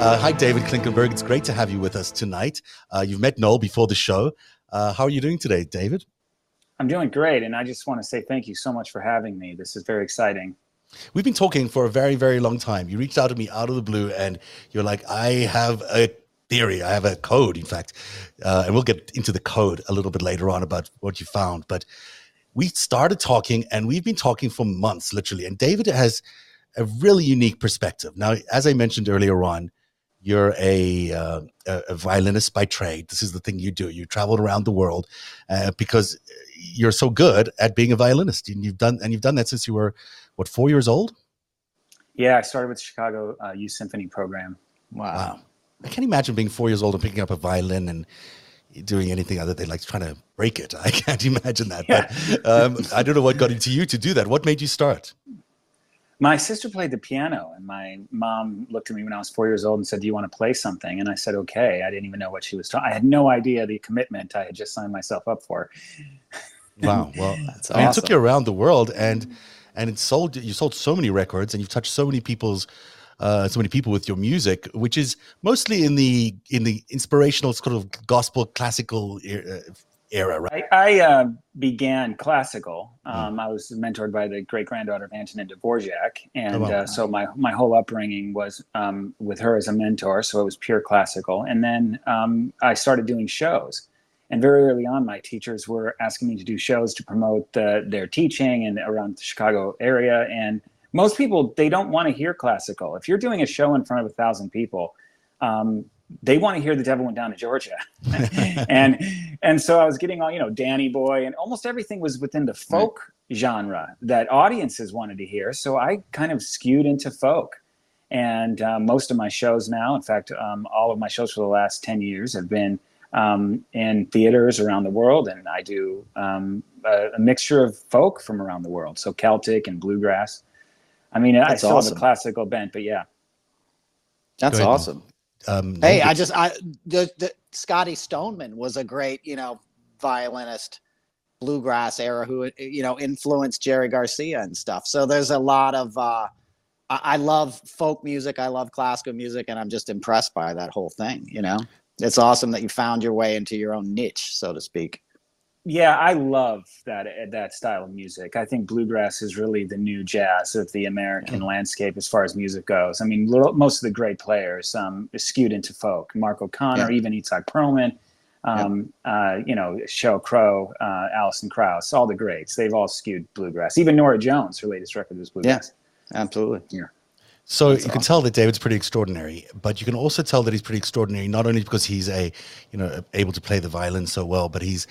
Uh, hi, David Klinkenberg. It's great to have you with us tonight. Uh, you've met Noel before the show. Uh, how are you doing today, David? I'm doing great, and I just want to say thank you so much for having me. This is very exciting. We've been talking for a very, very long time. You reached out to me out of the blue, and you're like, I have a theory. I have a code, in fact. Uh, and we'll get into the code a little bit later on about what you found. But we started talking, and we've been talking for months, literally. And David has a really unique perspective. Now, as I mentioned earlier on, you're a, uh, a violinist by trade. This is the thing you do. You traveled around the world uh, because you're so good at being a violinist, and you've done and you've done that since you were what four years old. Yeah, I started with the Chicago uh, Youth Symphony program. Wow. wow. I can't imagine being four years old and picking up a violin and doing anything other than like trying to break it. I can't imagine that. Yeah. But um, I don't know what got into you to do that. What made you start? My sister played the piano and my mom looked at me when i was four years old and said do you want to play something? And i said okay. I didn't even know what she was talking i had no idea the commitment i had just signed myself up for. Wow well that's awesome. it took you around the world and and it sold you sold so many records and you've touched so many people's uh, so many people with your music, which is mostly in the in the inspirational sort of gospel classical uh, era, right? I, I uh, began classical. Hmm. Um, mm. I was mentored by the great granddaughter of Antonin Dvorak, and oh, wow. uh, so my my whole upbringing was um, with her as a mentor. So it was pure classical, and then um, I started doing shows. And very early on, my teachers were asking me to do shows to promote uh, their teaching and around the Chicago area. And most people they don't want to hear classical. If you're doing a show in front of a thousand people, um, they want to hear the devil went down to Georgia. and and so I was getting all, you know, Danny Boy and almost everything was within the folk right. genre that audiences wanted to hear. So I kind of skewed into folk. And uh, most of my shows now, in fact, um, all of my shows for the last 10 years have been um, in theaters around the world. And I do um, a, a, mixture of folk from around the world. So Celtic and bluegrass. I mean, That's I still awesome. have a classical bent, but yeah. That's awesome. Um, hey, I just I the, the, Scotty Stoneman was a great you know violinist, bluegrass era who you know influenced Jerry Garcia and stuff. So there's a lot of uh, I, I love folk music, I love classical music, and I'm just impressed by that whole thing. You know, it's awesome that you found your way into your own niche, so to speak yeah, I love that that style of music. I think bluegrass is really the new jazz of the American yeah. landscape as far as music goes. I mean, most of the great players um, skewed into folk. Mark O'Connor, yeah. even Itzhak Perlman, um, yeah. uh, you know, Sheryl Crow, uh, Alison Krauss, all the greats. They've all skewed bluegrass. Even Norah Jones, her latest record was bluegrass. Yeah, absolutely. Yeah. So That's you awesome. can tell that David's pretty extraordinary, but you can also tell that he's pretty extraordinary not only because he's a, you know, able to play the violin so well, but he's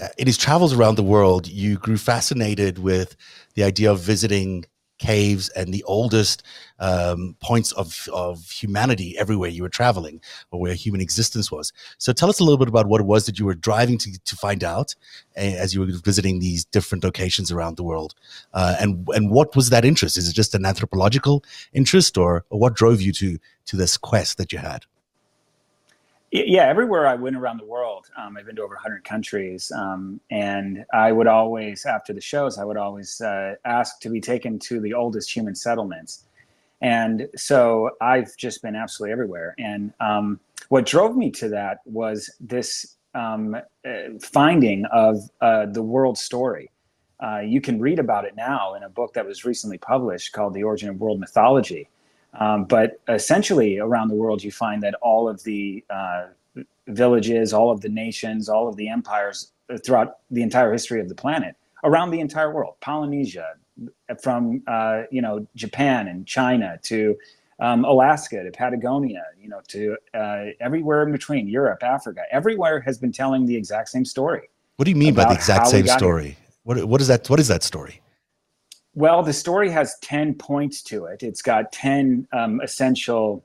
uh, in his travels around the world. You grew fascinated with the idea of visiting caves and the oldest um, points of, of humanity everywhere you were traveling or where human existence was. So tell us a little bit about what it was that you were driving to, to find out eh, as you were visiting these different locations around the world. Uh, and, and what was that interest? Is it just an anthropological interest or, or what drove you to, to this quest that you had? Yeah everywhere i went around the world um, i've been to over 100 countries um, and i would always after the shows i would always uh, ask to be taken to the oldest human settlements. And so i've just been absolutely everywhere. And um, what drove me to that was this um, uh, finding of uh, the world story. Uh, you can read about it now in a book that was recently published called the origin of world mythology um, but essentially, around the world, you find that all of the uh, villages, all of the nations, all of the empires throughout the entire history of the planet, around the entire world, Polynesia, from uh, you know Japan and China to um, Alaska to Patagonia, you know, to uh, everywhere in between, Europe, Africa, everywhere has been telling the exact same story. What do you mean by the exact same story? What, what is that? What is that story? Well, the story has 10 points to it. It's got 10 um, essential,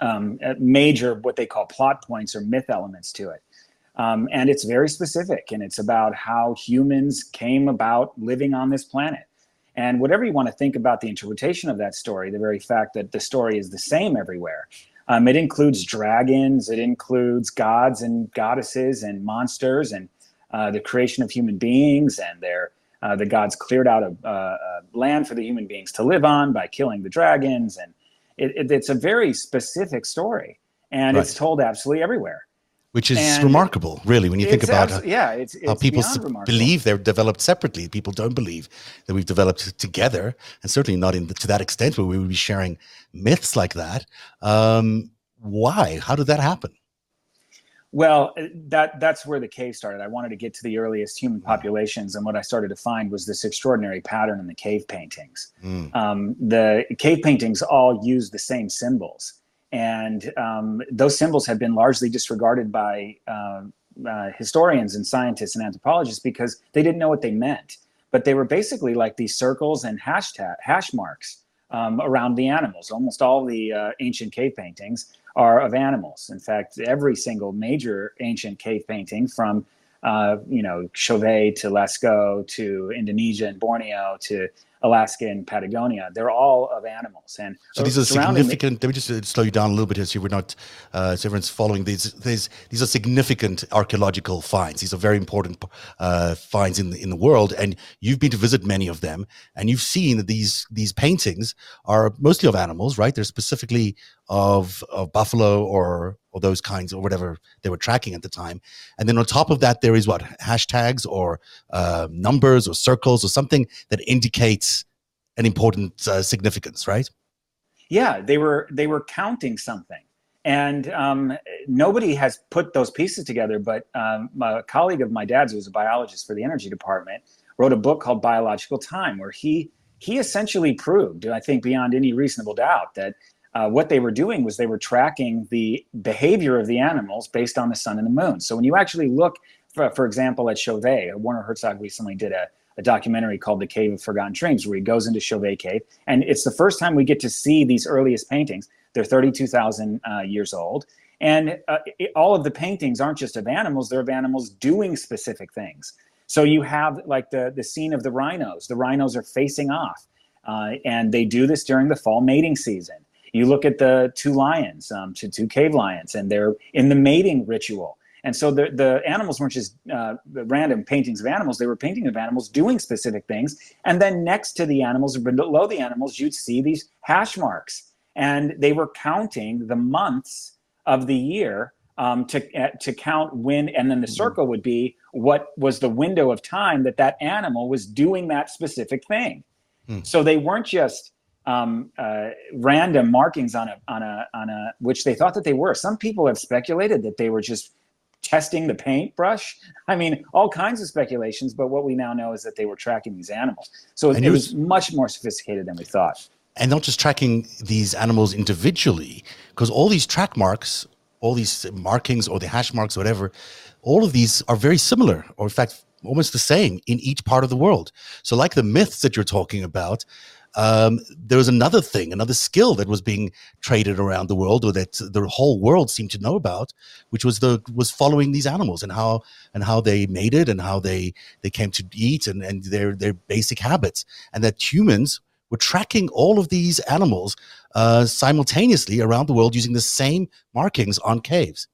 um, uh, major, what they call plot points or myth elements to it. Um, and it's very specific and it's about how humans came about living on this planet. And whatever you want to think about the interpretation of that story, the very fact that the story is the same everywhere, um, it includes dragons, it includes gods and goddesses and monsters and uh, the creation of human beings and their uh, the gods cleared out a, uh, a, land for the human beings to live on by killing the dragons, and it, it, it's a very specific story, and right. it's told absolutely everywhere. Which is and remarkable, really, when you think about abs- yeah, it's, it's how people believe they're developed separately. People don't believe that we've developed together, and certainly not in the, to that extent where we would be sharing myths like that. Um, why? How did that happen? Well, that that's where the cave started. I wanted to get to the earliest human mm. populations, and what I started to find was this extraordinary pattern in the cave paintings. Mm. Um, the cave paintings all use the same symbols, and um, those symbols have been largely disregarded by uh, uh, historians and scientists and anthropologists because they didn't know what they meant. But they were basically like these circles and hashtag hash marks um, around the animals. Almost all the uh, ancient cave paintings are of animals. In fact, every single major ancient cave painting from uh, you know Chauvet to Lascaux to Indonesia and Borneo to Alaska and Patagonia. They're all of animals. And so these are significant. The, let me just uh, slow you down a little bit here, so we're not, uh, so everyone's following these. These these are significant archaeological finds. These are very important uh, finds in the in the world, and you've been to visit many of them, and you've seen that these these paintings are mostly of animals, right? They're specifically of of buffalo or or those kinds or whatever they were tracking at the time. And then on top of that, there is what hashtags or uh, numbers or circles or something that indicates an important uh, significance, right? Yeah, they were they were counting something, and um, nobody has put those pieces together. But um, a colleague of my dad's, who was a biologist for the energy department, wrote a book called Biological Time, where he he essentially proved, I think, beyond any reasonable doubt, that uh, what they were doing was they were tracking the behavior of the animals based on the sun and the moon. So when you actually look, for, for example, at Chauvet, Werner Herzog recently did a, a documentary called The Cave of Forgotten Dreams, where he goes into Chauvet Cave. And it's the first time we get to see these earliest paintings. They're 32,000 uh, years old. And uh, it, all of the paintings aren't just of animals, they're of animals doing specific things. So you have like the, the scene of the rhinos. The rhinos are facing off. Uh, and they do this during the fall mating season. You look at the two lions, um, two, two cave lions, and they're in the mating ritual. And so the, the animals weren't just uh, random paintings of animals, they were painting of animals doing specific things. And then next to the animals or below the animals, you'd see these hash marks. And they were counting the months of the year um, to, uh, to count when, and then the mm-hmm. circle would be what was the window of time that that animal was doing that specific thing. Mm. So they weren't just um, uh, random markings on a on a on a which they thought that they were. Some people have speculated that they were just testing the paintbrush. I mean, all kinds of speculations. But what we now know is that they were tracking these animals. So it, it was, was much more sophisticated than we thought. And not just tracking these animals individually, because all these track marks, all these markings or the hash marks, whatever, all of these are very similar, or in fact, almost the same in each part of the world. So, like the myths that you're talking about, um, there was another thing, another skill that was being traded around the world, or that the whole world seemed to know about, which was the was following these animals and how and how they made it and how they they came to eat and and their their basic habits, and that humans were tracking all of these animals uh, simultaneously around the world using the same markings on caves.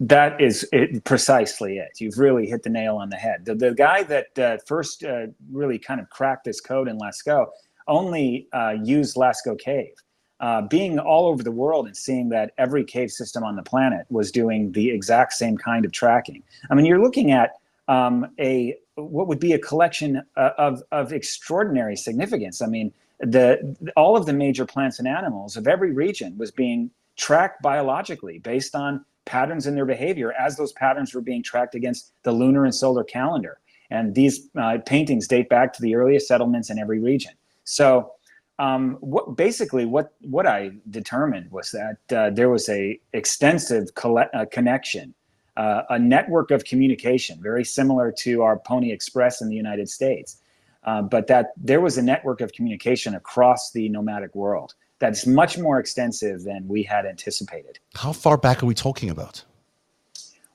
That is it, precisely it. You've really hit the nail on the head. The, the guy that uh, first uh, really kind of cracked this code in Lascaux only uh, used Lascaux Cave. Uh, being all over the world and seeing that every cave system on the planet was doing the exact same kind of tracking. I mean, you're looking at um, a what would be a collection uh, of of extraordinary significance. I mean, the all of the major plants and animals of every region was being tracked biologically based on patterns in their behavior as those patterns were being tracked against the lunar and solar calendar. And these uh, paintings date back to the earliest settlements in every region. So um, what basically what what I determined was that uh, there was a extensive coll- uh, connection, uh, a network of communication, very similar to our Pony Express in the United States, uh, but that there was a network of communication across the nomadic world that's much more extensive than we had anticipated. How far back are we talking about?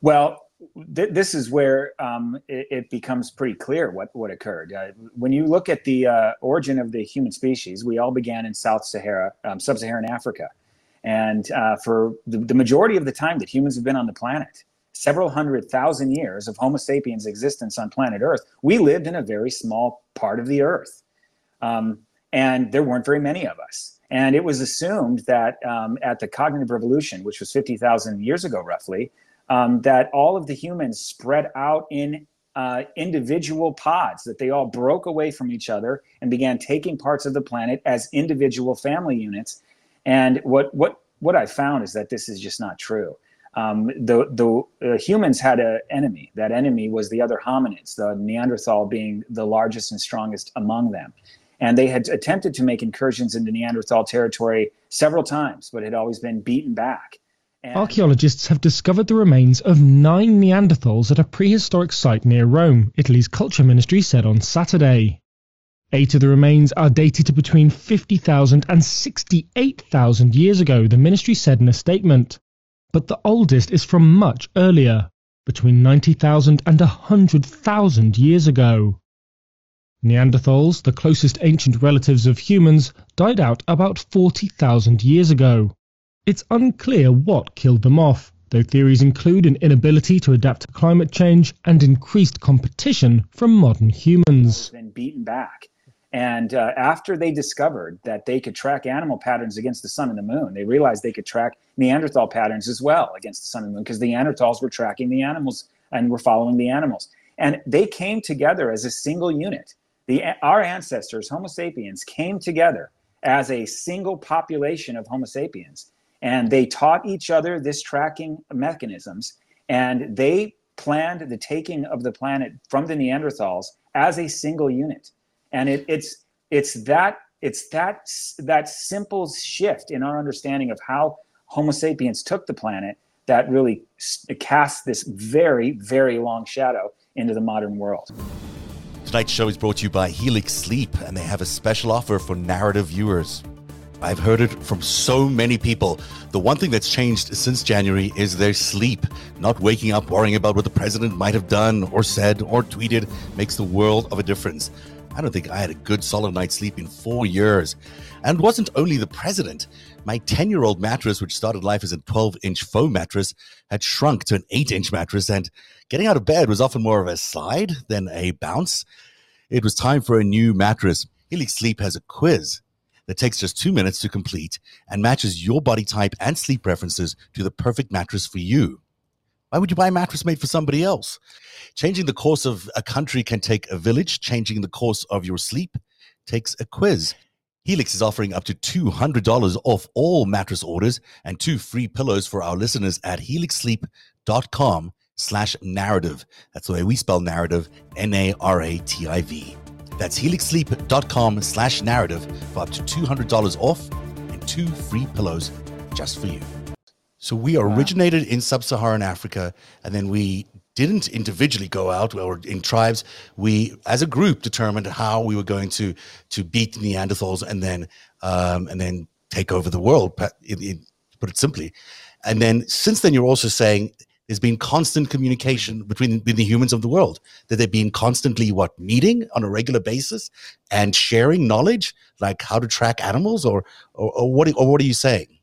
Well, th- this is where um, it, it, becomes pretty clear what what occurred. Uh, when you look at the uh, origin of the human species, we all began in South Sahara, um, sub-Saharan Africa, and uh, for the, the, majority of the time that humans have been on the planet, several hundred thousand years of Homo sapiens existence on planet Earth, we lived in a very small part of the Earth, um, and there weren't very many of us. And it was assumed that um, at the cognitive revolution, which was 50,000 years ago roughly, um, that all of the humans spread out in uh, individual pods, that they all broke away from each other and began taking parts of the planet as individual family units. And what, what, what I found is that this is just not true. Um, the the uh, humans had an enemy. That enemy was the other hominids, the Neanderthal being the largest and strongest among them. And they had attempted to make incursions into Neanderthal territory several times, but had always been beaten back. And Archaeologists have discovered the remains of nine Neanderthals at a prehistoric site near Rome, Italy's culture ministry said on Saturday. Eight of the remains are dated to between 50,000 and 68,000 years ago, the ministry said in a statement. But the oldest is from much earlier, between 90,000 and 100,000 years ago. Neanderthals, the closest ancient relatives of humans, died out about 40,000 years ago. It's unclear what killed them off, though theories include an inability to adapt to climate change and increased competition from modern humans. Been beaten back. And uh, after they discovered that they could track animal patterns against the sun and the moon, they realized they could track Neanderthal patterns as well against the sun and the moon because the Neanderthals were tracking the animals and were following the animals. And they came together as a single unit the, our ancestors, Homo sapiens, came together as a single population of Homo sapiens, and they taught each other this tracking mechanisms, and they planned the taking of the planet from the Neanderthals as a single unit. And it, it's it's that it's that that simple shift in our understanding of how Homo sapiens took the planet that really casts this very very long shadow into the modern world. Tonight's show is brought to you by Helix Sleep, and they have a special offer for narrative viewers. I've heard it from so many people. The one thing that's changed since January is their sleep. Not waking up worrying about what the president might have done or said or tweeted makes the world of a difference. I don't think I had a good solid night's sleep in four years. And wasn't only the president. My 10 year old mattress, which started life as a 12 inch foam mattress, had shrunk to an 8 inch mattress, and getting out of bed was often more of a slide than a bounce. It was time for a new mattress. Helix Sleep has a quiz that takes just two minutes to complete and matches your body type and sleep preferences to the perfect mattress for you. Why would you buy a mattress made for somebody else? Changing the course of a country can take a village. Changing the course of your sleep takes a quiz. Helix is offering up to $200 off all mattress orders and two free pillows for our listeners at helixsleep.com slash narrative. That's the way we spell narrative, N-A-R-A-T-I-V. That's helixsleep.com slash narrative for up to $200 off and two free pillows just for you. So we originated in sub-Saharan Africa, and then we didn't individually go out or in tribes. We, as a group, determined how we were going to to beat Neanderthals and then um, and then take over the world. Put it simply, and then since then, you're also saying there's been constant communication between, between the humans of the world. That they've been constantly what meeting on a regular basis and sharing knowledge, like how to track animals, or or, or what or what are you saying?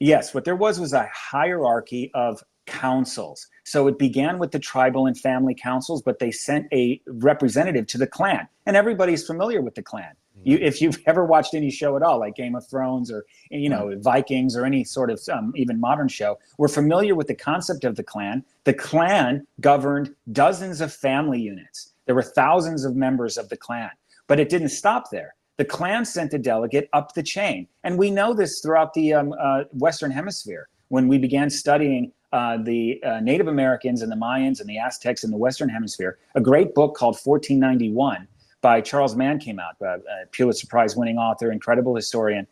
Yes, what there was was a hierarchy of councils. So it began with the tribal and family councils, but they sent a representative to the clan, and everybody's familiar with the clan. You, mm-hmm. if you've ever watched any show at all, like Game of Thrones or you know Vikings or any sort of um, even modern show, we're familiar with the concept of the clan. The clan governed dozens of family units. There were thousands of members of the clan, but it didn't stop there the clan sent a delegate up the chain. And we know this throughout the um, uh, Western Hemisphere when we began studying uh, the uh, Native Americans and the Mayans and the Aztecs in the Western Hemisphere. A great book called 1491 by Charles Mann came out, uh, Pulitzer Prize winning author, incredible historian.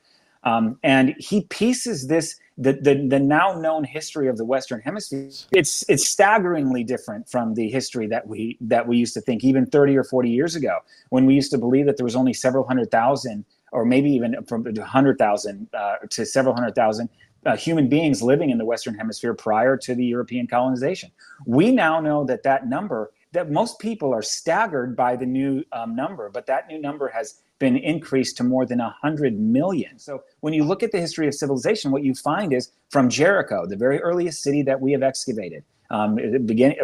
Um, and he pieces this the, the, the now known history of the Western Hemisphere. It's it's staggeringly different from the history that we that we used to think even 30 or 40 years ago, when we used to believe that there was only several hundred thousand, or maybe even from 100,000 uh, to several hundred thousand uh, human beings living in the Western Hemisphere prior to the European colonization. We now know that that number that most people are staggered by the new um, number, but that new number has been increased to more than 100 million. So when you look at the history of civilization, what you find is from Jericho, the very earliest city that we have excavated, um,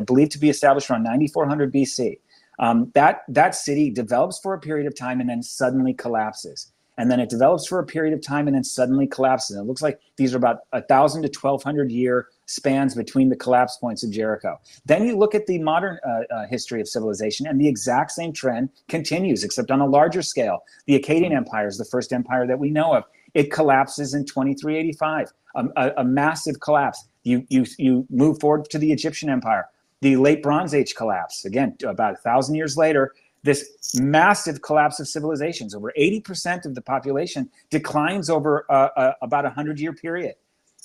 believed to be established around 9400 BC. Um, that, that city develops for a period of time and then suddenly collapses. And then it develops for a period of time and then suddenly collapses. And it looks like these are about a thousand to twelve hundred year spans between the collapse points of Jericho. Then you look at the modern uh, uh, history of civilization, and the exact same trend continues, except on a larger scale. The Akkadian Empire is the first empire that we know of. It collapses in 2385, um, a, a massive collapse. You, you, you move forward to the Egyptian Empire, the late Bronze Age collapse. Again, about a thousand years later, this massive collapse of civilizations. Over 80% of the population declines over uh, uh, about a 100 year period.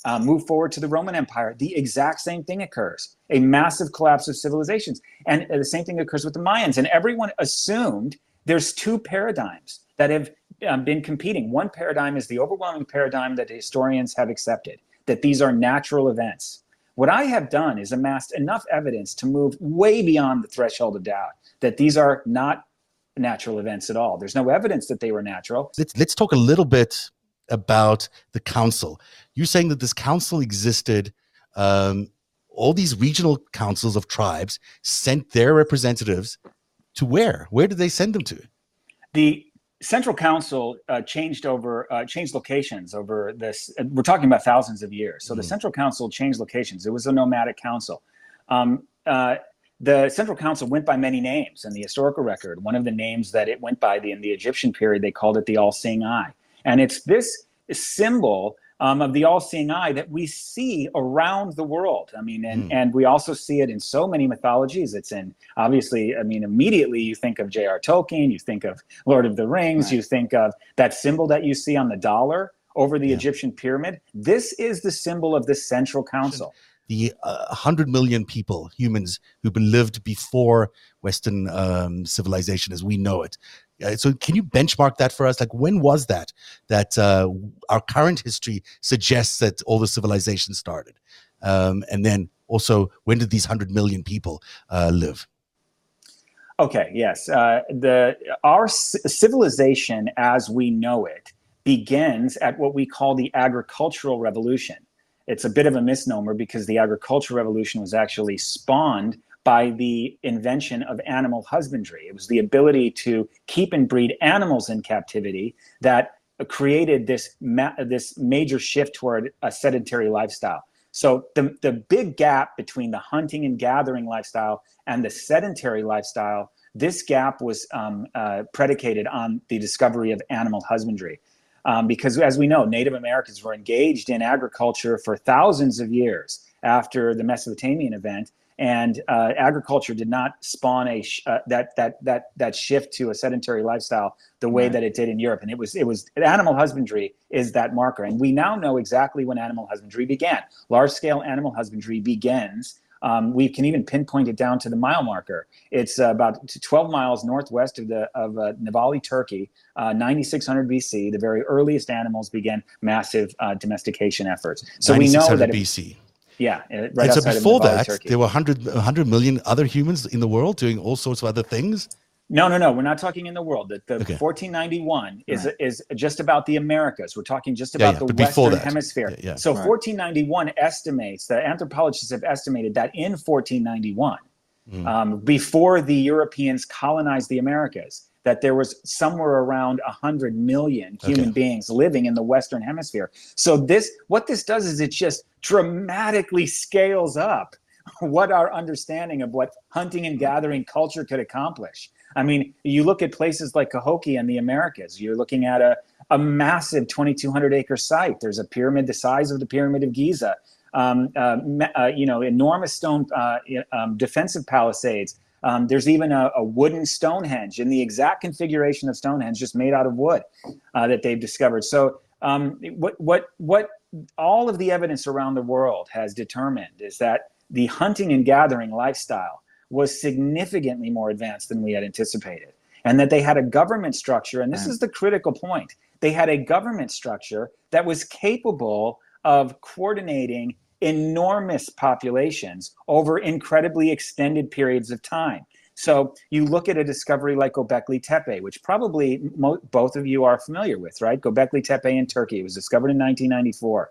Uh, move forward to the Roman Empire, the exact same thing occurs a massive collapse of civilizations. And the same thing occurs with the Mayans. And everyone assumed there's two paradigms that have um, been competing. One paradigm is the overwhelming paradigm that historians have accepted that these are natural events. What I have done is amassed enough evidence to move way beyond the threshold of doubt that these are not natural events at all. There's no evidence that they were natural. Let's, let's talk a little bit about the council. You're saying that this council existed. Um, all these regional councils of tribes sent their representatives to where? Where did they send them to? The Central Council uh, changed over uh, changed locations over this. We're talking about thousands of years. So mm. the Central Council changed locations. It was a nomadic council. Um, uh, the Central Council went by many names in the historical record. One of the names that it went by the, in the Egyptian period, they called it the All-Seeing Eye, and it's this symbol um, of the all-seeing eye that we see around the world. I mean, and, mm. and we also see it in so many mythologies. It's in obviously, I mean, immediately you think of J.R. Tolkien, you think of Lord of the Rings, right. you think of that symbol that you see on the dollar over the yeah. Egyptian pyramid. This is the symbol of the Central Council. The uh, 100 million people, humans who lived before Western um, civilization as we know it, so can you benchmark that for us? Like when was that that uh, our current history suggests that all the civilization started, um, and then also when did these hundred million people uh, live? Okay. Yes. Uh, the our c- civilization, as we know it, begins at what we call the agricultural revolution. It's a bit of a misnomer because the agricultural revolution was actually spawned by the invention of animal husbandry. It was the ability to keep and breed animals in captivity that created this ma- this major shift toward a sedentary lifestyle. So the the big gap between the hunting and gathering lifestyle and the sedentary lifestyle, this gap was um, uh, predicated on the discovery of animal husbandry. Um, because as we know, Native Americans were engaged in agriculture for thousands of years after the Mesopotamian event, and uh, agriculture did not spawn a sh- uh, that that that that shift to a sedentary lifestyle the way right. that it did in Europe. And it was it was animal husbandry is that marker, and we now know exactly when animal husbandry began. Large scale animal husbandry begins. Um, we can even pinpoint it down to the mile marker. It's uh, about 12 miles northwest of the of uh, Navali, Turkey, uh, 9600 BC. The very earliest animals began massive uh, domestication efforts. So we know that BC. Yeah, uh, right. And so before that, Turkey. there were 100, 100 million other humans in the world doing all sorts of other things. No, no, no. We're not talking in the world. The, the okay. 1491 is right. is just about the Americas. We're talking just about yeah, yeah, the Western Hemisphere. Yeah, so right. 1491 estimates that anthropologists have estimated that in 1491, mm. um, before the Europeans colonized the Americas, that there was somewhere around 100 million human okay. beings living in the western hemisphere. So this what this does is it just dramatically scales up what our understanding of what hunting and gathering culture could accomplish. I mean you look at places like Cahokia and the americas you're looking at a, a massive 2200 acre site. There's a pyramid the size of the pyramid of giza. Um, uh, uh, you know enormous stone uh, um, defensive palisades um, there's even a, a, wooden Stonehenge in the exact configuration of Stonehenge, just made out of wood, uh, that they've discovered. So, um, what what what all of the evidence around the world has determined is that the hunting and gathering lifestyle was significantly more advanced than we had anticipated, and that they had a government structure. And this is the critical point: they had a government structure that was capable of coordinating enormous populations over incredibly extended periods of time. So you look at a discovery like Göbekli Tepe, which probably mo- both of you are familiar with, right? Göbekli Tepe in Turkey. It was discovered in 1994.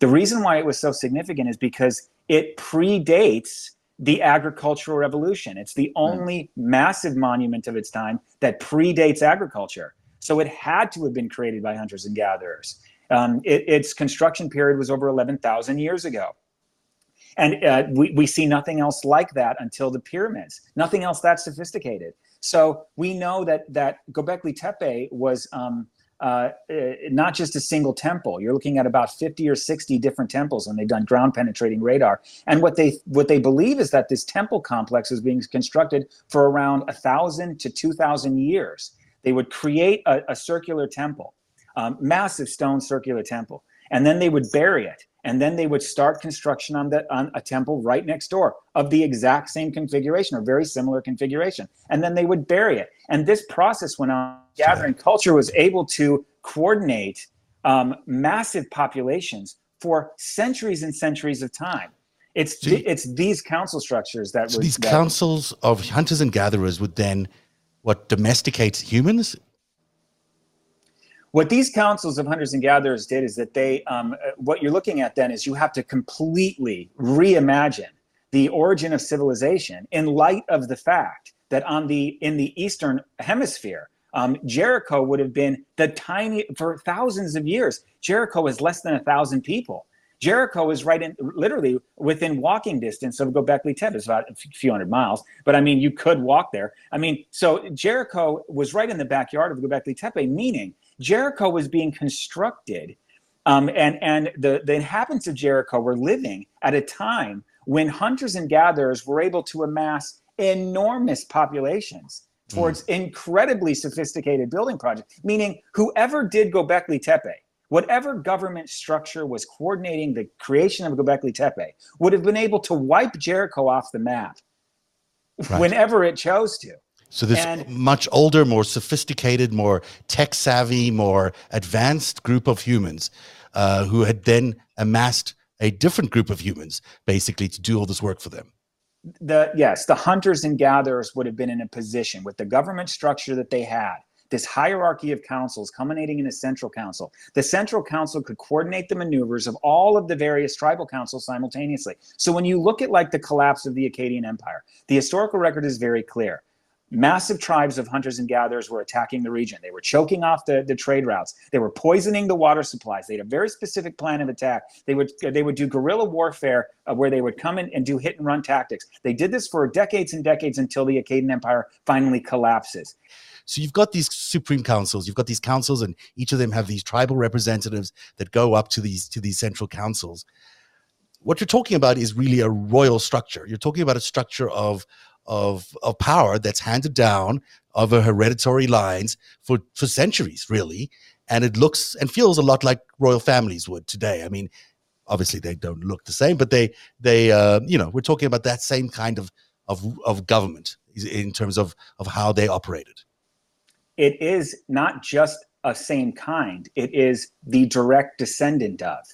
The reason why it was so significant is because it predates the agricultural revolution. It's the hmm. only massive monument of its time that predates agriculture. So it had to have been created by hunters and gatherers. Um, it, its construction period was over 11,000 years ago. And uh, we, we see nothing else like that until the pyramids, nothing else that sophisticated. So we know that, that Göbekli Tepe was um, uh, uh, not just a single temple. You're looking at about 50 or 60 different temples, and they've done ground penetrating radar. And what they what they believe is that this temple complex is being constructed for around a thousand to two thousand years. They would create a, a circular temple, um, massive stone circular temple, and then they would bury it. And then they would start construction on that on a temple right next door of the exact same configuration or very similar configuration. And then they would bury it. And this process went on. Gathering culture was able to coordinate um, massive populations for centuries and centuries of time. It's so, it's these council structures that so these that, councils of hunters and gatherers would then what domesticate humans what these councils of hunters and gatherers did is that they, um, uh, what you're looking at then is you have to completely reimagine the origin of civilization in light of the fact that on the in the eastern hemisphere, um, Jericho would have been the tiny for thousands of years. Jericho is less than a thousand people. Jericho is right in literally within walking distance of Göbekli Tepe. It's about a few hundred miles, but I mean, you could walk there. I mean, so Jericho was right in the backyard of Göbekli Tepe, meaning Jericho was being constructed, um, and and the the inhabitants of Jericho were living at a time when hunters and gatherers were able to amass enormous populations towards mm. incredibly sophisticated building projects. Meaning, whoever did Göbekli Tepe, whatever government structure was coordinating the creation of Göbekli Tepe, would have been able to wipe Jericho off the map right. whenever it chose to. So this and, much older, more sophisticated, more tech savvy, more advanced group of humans uh, who had then amassed a different group of humans basically to do all this work for them. The yes, the hunters and gatherers would have been in a position with the government structure that they had this hierarchy of councils culminating in a central council. The central council could coordinate the maneuvers of all of the various tribal councils simultaneously. So when you look at like the collapse of the Akkadian Empire, the historical record is very clear massive tribes of hunters and gatherers were attacking the region. They were choking off the, the trade routes. They were poisoning the water supplies. They had a very specific plan of attack. They would they would do guerrilla warfare uh, where they would come in and do hit and run tactics. They did this for decades and decades until the Akkadian Empire finally collapses. So you've got these supreme councils, you've got these councils, and each of them have these tribal representatives that go up to these to these central councils. What you're talking about is really a royal structure. You're talking about a structure of of of power that's handed down over hereditary lines for for centuries, really. And it looks and feels a lot like royal families would today. I mean, obviously they don't look the same, but they they uh, you know we're talking about that same kind of of of government in terms of of how they operated. It is not just a same kind; it is the direct descendant of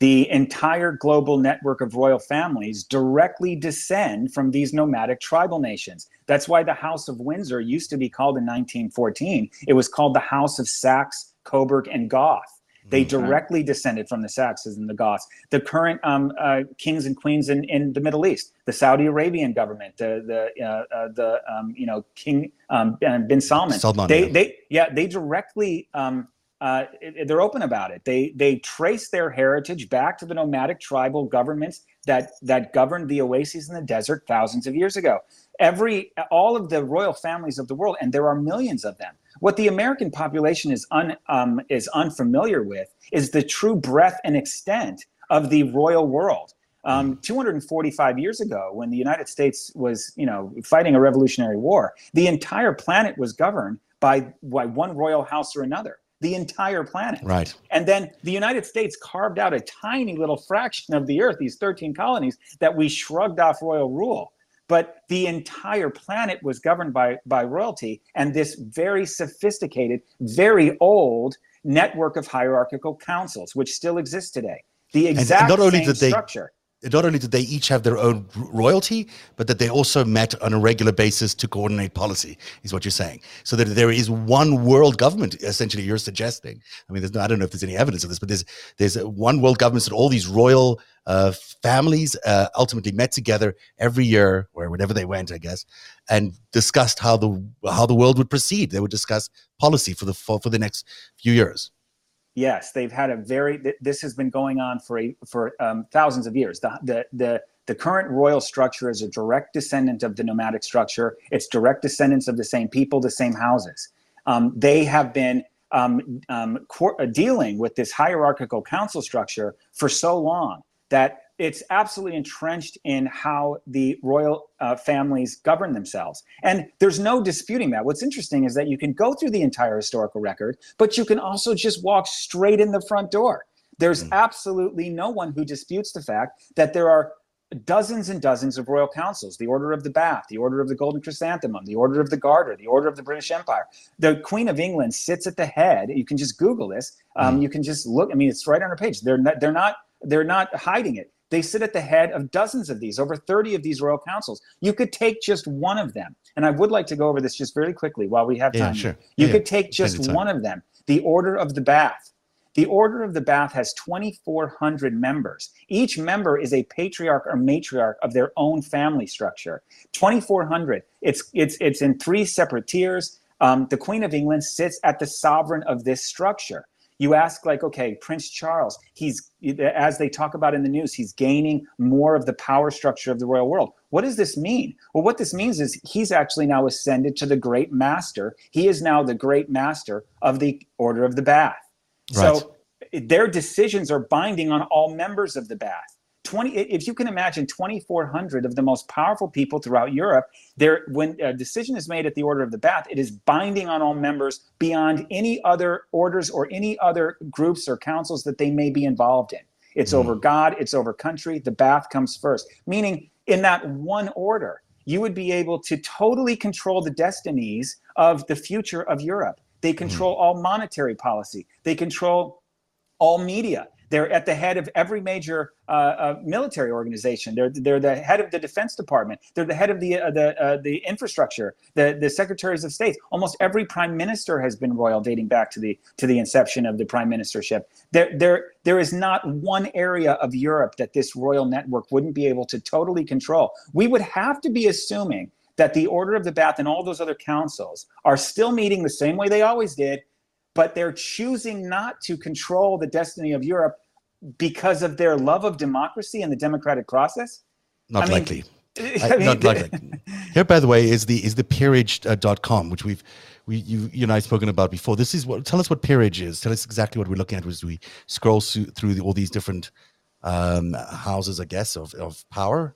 the entire global network of royal families directly descend from these nomadic tribal nations. That's why the House of Windsor used to be called in 1914. It was called the House of Saxe, Coburg, and Goth. They mm-hmm. directly descended from the Saxons and the Goths. The current um, uh, kings and queens in, in the Middle East, the Saudi Arabian government, the the uh, uh, the um, you know King um, bin Salman, Salman they yeah. they yeah they directly um, uh, they're open about it. They they trace their heritage back to the nomadic tribal governments that that governed the oases in the desert thousands of years ago. Every all of the royal families of the world, and there are millions of them. What the American population is un, um, is unfamiliar with is the true breadth and extent of the royal world. Um, 245 years ago, when the United States was, you know, fighting a revolutionary war, the entire planet was governed by, by one royal house or another the entire planet. Right. And then the United States carved out a tiny little fraction of the earth, these 13 colonies that we shrugged off royal rule. But the entire planet was governed by, by royalty and this very sophisticated, very old network of hierarchical councils, which still exists today. The exact and, not only same did they, structure. Not only did they each have their own royalty, but that they also met on a regular basis to coordinate policy, is what you're saying. So that there is one world government, essentially, you're suggesting. I mean, there's no, I don't know if there's any evidence of this, but there's there's one world government that all these royal uh, families uh, ultimately met together every year, or whenever they went, I guess, and discussed how the how the world would proceed. They would discuss policy for the for, for the next few years. Yes, they've had a very. This has been going on for a, for um, thousands of years. The, the the the current royal structure is a direct descendant of the nomadic structure. It's direct descendants of the same people, the same houses. Um, they have been um, um, uh, dealing with this hierarchical council structure for so long that it's absolutely entrenched in how the royal uh, families govern themselves. And there's no disputing that. What's interesting is that you can go through the entire historical record, but you can also just walk straight in the front door. There's mm. absolutely no one who disputes the fact that there are dozens and dozens of royal councils the order of the bath the order of the golden chrysanthemum the order of the garter the order of the british empire the queen of england sits at the head you can just google this um, mm. you can just look i mean it's right on her page they're not they're not they're not hiding it they sit at the head of dozens of these, over 30 of these royal councils. You could take just one of them. And I would like to go over this just very quickly while we have time. Yeah, sure. You yeah, could take just one of them, the Order of the Bath. The Order of the Bath has 2,400 members. Each member is a patriarch or matriarch of their own family structure. 2,400. It's it's it's in three separate tiers. Um, the Queen of England sits at the sovereign of this structure you ask like okay prince charles he's as they talk about in the news he's gaining more of the power structure of the royal world. What does this mean? Well what this means is he's actually now ascended to the great master. He is now the great master of the order of the bath. Right. so their decisions are binding on all members of the bath 20 if you can imagine 2400 of the most powerful people throughout europe there when a decision is made at the order of the bath it is binding on all members beyond any other orders or any other groups or councils that they may be involved in it's mm. over god it's over country the bath comes first meaning in that one order you would be able to totally control the destinies of the future of europe they mm. control mm. all monetary policy they control all media they're at the head of every major uh, uh, military organization. They're they're the head of the Defense Department. They're the head of the uh, the uh, the infrastructure. The the secretaries of state. Almost every prime minister has been royal, dating back to the to the inception of the prime ministership. There there there is not one area of Europe that this royal network wouldn't be able to totally control. We would have to be assuming that the Order of the Bath and all those other councils are still meeting the same way they always did but they're choosing not to control the destiny of Europe because of their love of democracy and the democratic process? Not I likely. Mean, I, mean, not likely. Here, by the way, is the is the peerage.com, uh, which we've we you you and I have spoken about before. This is what tell us what peerage is. Tell us exactly what we're looking at as we scroll through the, all these different um, houses, I guess, of of power.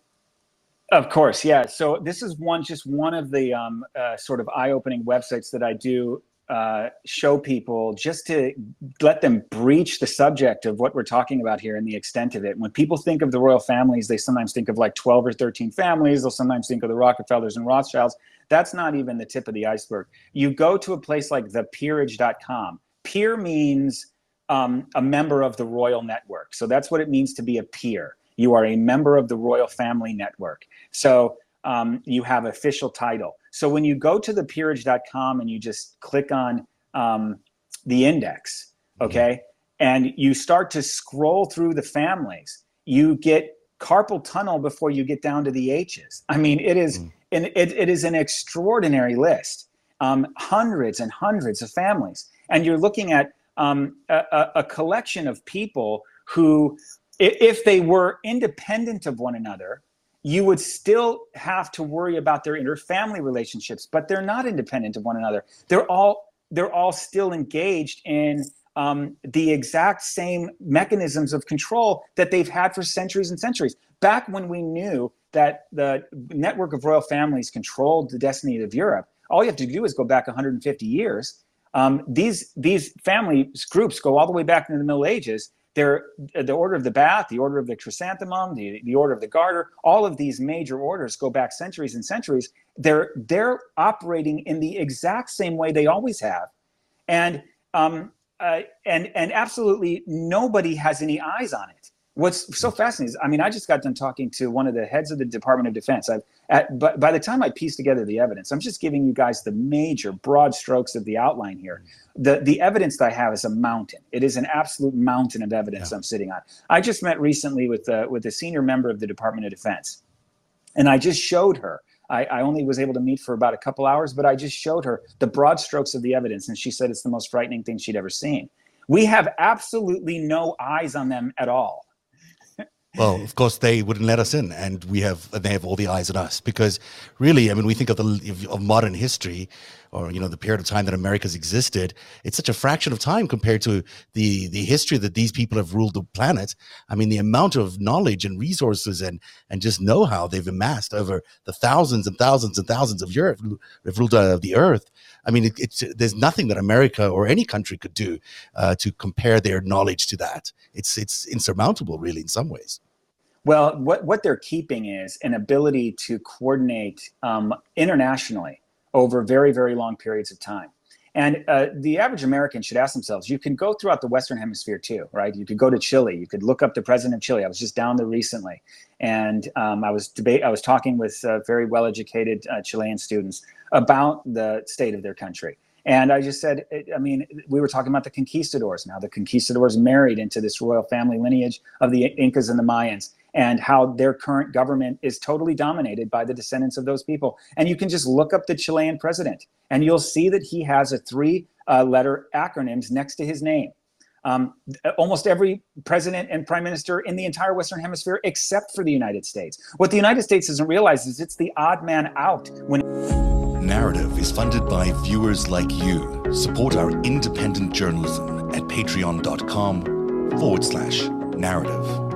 Of course, yeah. So this is one, just one of the um, uh, sort of eye-opening websites that I do uh, show people just to let them breach the subject of what we're talking about here and the extent of it. When people think of the royal families, they sometimes think of like 12 or 13 families. They'll sometimes think of the Rockefellers and Rothschilds. That's not even the tip of the iceberg. You go to a place like thepeerage.com. Peer means um, a member of the royal network. So that's what it means to be a peer. You are a member of the royal family network. So um, you have official title. So when you go to the peerage.com and you just click on um, the index, mm-hmm. okay, mm-hmm. and you start to scroll through the families, you get carpal tunnel before you get down to the H's. I mean, it is, mm. an, it, it is an extraordinary list, um, hundreds and hundreds of families. And you're looking at um, a, a collection of people who, if they were independent of one another, you would still have to worry about their interfamily relationships, but they're not independent of one another. They're all they're all still engaged in um, the exact same mechanisms of control that they've had for centuries and centuries. Back when we knew that the network of royal families controlled the destiny of Europe, all you have to do is go back 150 years. Um, these these family groups go all the way back into the Middle Ages, they're the order of the bath, the order of the chrysanthemum, the, the order of the garter, all of these major orders go back centuries and centuries. They're they're operating in the exact same way they always have. And um, uh, and and absolutely nobody has any eyes on it. What's so fascinating is, I mean, I just got done talking to one of the heads of the Department of Defense. I've, at, but by the time I piece together the evidence, I'm just giving you guys the major broad strokes of the outline here. The the evidence that I have is a mountain. It is an absolute mountain of evidence yeah. I'm sitting on. I just met recently with uh, with a senior member of the Department of Defense, and I just showed her. I, I only was able to meet for about a couple hours, but I just showed her the broad strokes of the evidence, and she said it's the most frightening thing she'd ever seen. We have absolutely no eyes on them at all well, of course, they wouldn't let us in, and we have they have all the eyes on us because, really, I mean, we think of the of modern history, or you know, the period of time that America's existed. It's such a fraction of time compared to the the history that these people have ruled the planet. I mean, the amount of knowledge and resources and and just know how they've amassed over the thousands and thousands and thousands of years they've ruled uh, the earth. I mean, it, it's there's nothing that America or any country could do uh, to compare their knowledge to that. It's it's insurmountable, really, in some ways. Well, what what they're keeping is an ability to coordinate um, internationally over very very long periods of time. And uh, the average American should ask themselves, you can go throughout the Western Hemisphere too, right? You could go to Chile. You could look up the president of Chile. I was just down there recently. And um, I was debate. I was talking with uh, very well-educated uh, Chilean students about the state of their country. And I just said, I mean, we were talking about the conquistadors now. The conquistadors married into this royal family lineage of the Incas and the Mayans, and how their current government is totally dominated by the descendants of those people. And you can just look up the Chilean president, and you'll see that he has a three uh, letter acronyms next to his name. Um, almost every president and prime minister in the entire Western Hemisphere, except for the United States. What the United States doesn't realize is it's the odd man out when. Narrative is funded by viewers like you. Support our independent journalism at patreon.com forward slash narrative.